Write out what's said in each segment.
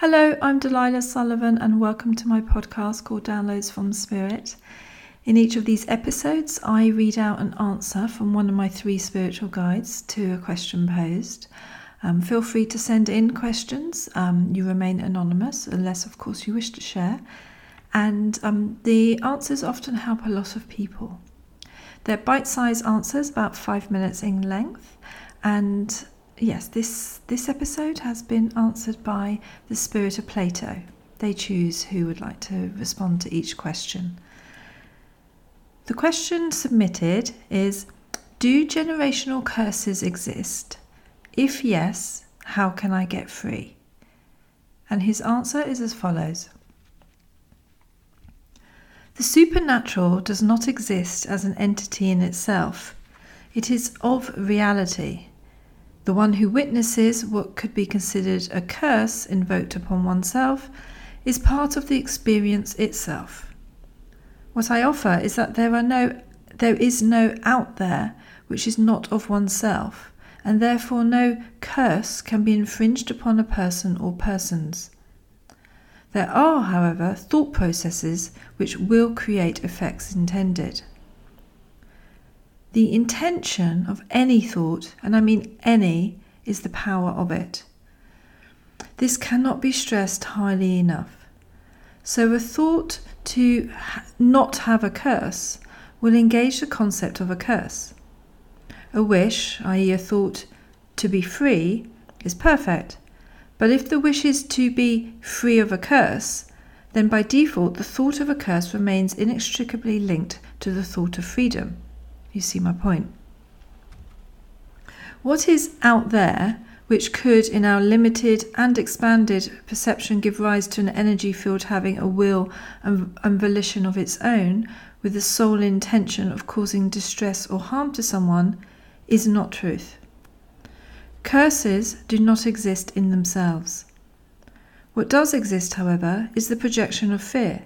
Hello, I'm Delilah Sullivan, and welcome to my podcast called Downloads from Spirit. In each of these episodes, I read out an answer from one of my three spiritual guides to a question posed. Um, feel free to send in questions. Um, you remain anonymous, unless, of course, you wish to share. And um, the answers often help a lot of people. They're bite sized answers, about five minutes in length, and yes, this this episode has been answered by the spirit of Plato. They choose who would like to respond to each question. The question submitted is Do generational curses exist? If yes, how can I get free? And his answer is as follows The supernatural does not exist as an entity in itself, it is of reality the one who witnesses what could be considered a curse invoked upon oneself is part of the experience itself. What I offer is that there are no there is no out there which is not of oneself, and therefore no curse can be infringed upon a person or persons. There are, however, thought processes which will create effects intended. The intention of any thought, and I mean any, is the power of it. This cannot be stressed highly enough. So, a thought to not have a curse will engage the concept of a curse. A wish, i.e., a thought to be free, is perfect. But if the wish is to be free of a curse, then by default the thought of a curse remains inextricably linked to the thought of freedom. You see my point. What is out there which could, in our limited and expanded perception, give rise to an energy field having a will and, and volition of its own, with the sole intention of causing distress or harm to someone, is not truth. Curses do not exist in themselves. What does exist, however, is the projection of fear,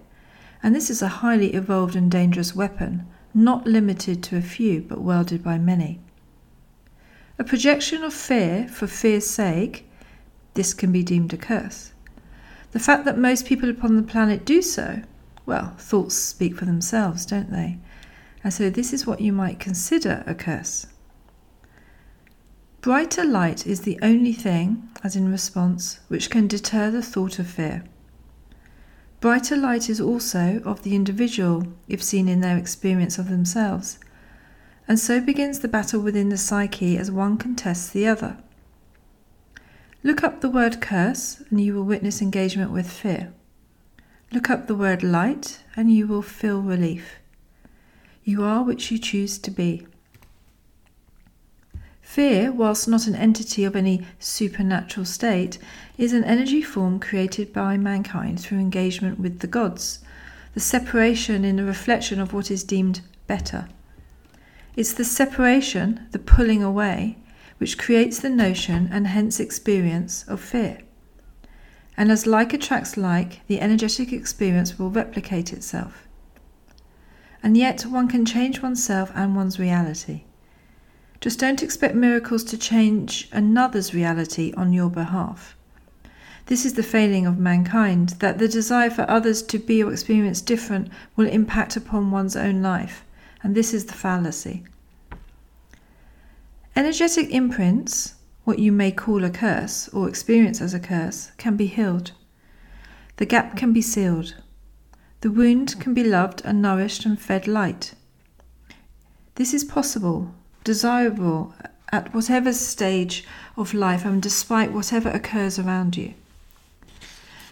and this is a highly evolved and dangerous weapon not limited to a few, but wielded by many. A projection of fear for fear's sake, this can be deemed a curse. The fact that most people upon the planet do so, well, thoughts speak for themselves, don't they? And so this is what you might consider a curse. Brighter light is the only thing, as in response, which can deter the thought of fear. Brighter light is also of the individual, if seen in their experience of themselves. And so begins the battle within the psyche as one contests the other. Look up the word curse, and you will witness engagement with fear. Look up the word light, and you will feel relief. You are which you choose to be. Fear, whilst not an entity of any supernatural state, is an energy form created by mankind through engagement with the gods, the separation in the reflection of what is deemed better. It's the separation, the pulling away, which creates the notion and hence experience of fear. And as like attracts like, the energetic experience will replicate itself. And yet one can change oneself and one's reality. Just don't expect miracles to change another's reality on your behalf. This is the failing of mankind, that the desire for others to be or experience different will impact upon one's own life, and this is the fallacy. Energetic imprints, what you may call a curse or experience as a curse, can be healed. The gap can be sealed. The wound can be loved and nourished and fed light. This is possible desirable at whatever stage of life and despite whatever occurs around you.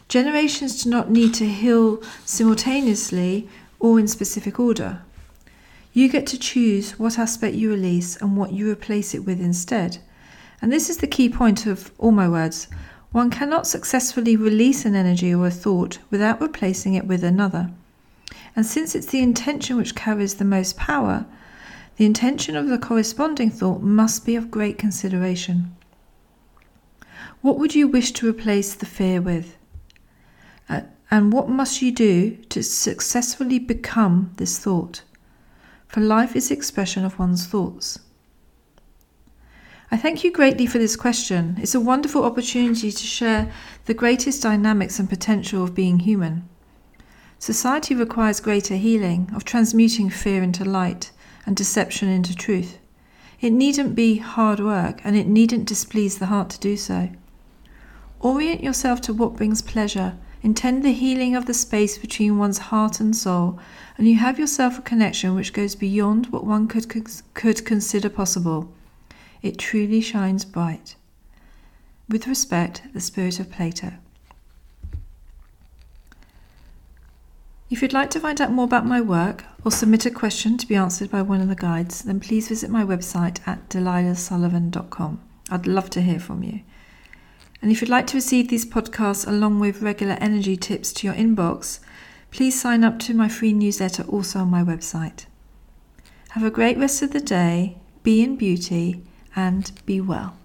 Generations do not need to heal simultaneously or in specific order. You get to choose what aspect you release and what you replace it with instead. And this is the key point of all my words. One cannot successfully release an energy or a thought without replacing it with another. And since it's the intention which carries the most power, the intention of the corresponding thought must be of great consideration. What would you wish to replace the fear with? And what must you do to successfully become this thought? For life is the expression of one's thoughts. I thank you greatly for this question. It's a wonderful opportunity to share the greatest dynamics and potential of being human. Society requires greater healing, of transmuting fear into light and deception into truth. It needn't be hard work and it needn't displease the heart to do so. Orient yourself to what brings pleasure. Intend the healing of the space between one's heart and soul, and you have yourself a connection which goes beyond what one could, could consider possible it truly shines bright. With respect, the spirit of Plato. If you'd like to find out more about my work or submit a question to be answered by one of the guides, then please visit my website at delilahsullivan.com. I'd love to hear from you. And if you'd like to receive these podcasts along with regular energy tips to your inbox, please sign up to my free newsletter also on my website. Have a great rest of the day, be in beauty, and be well.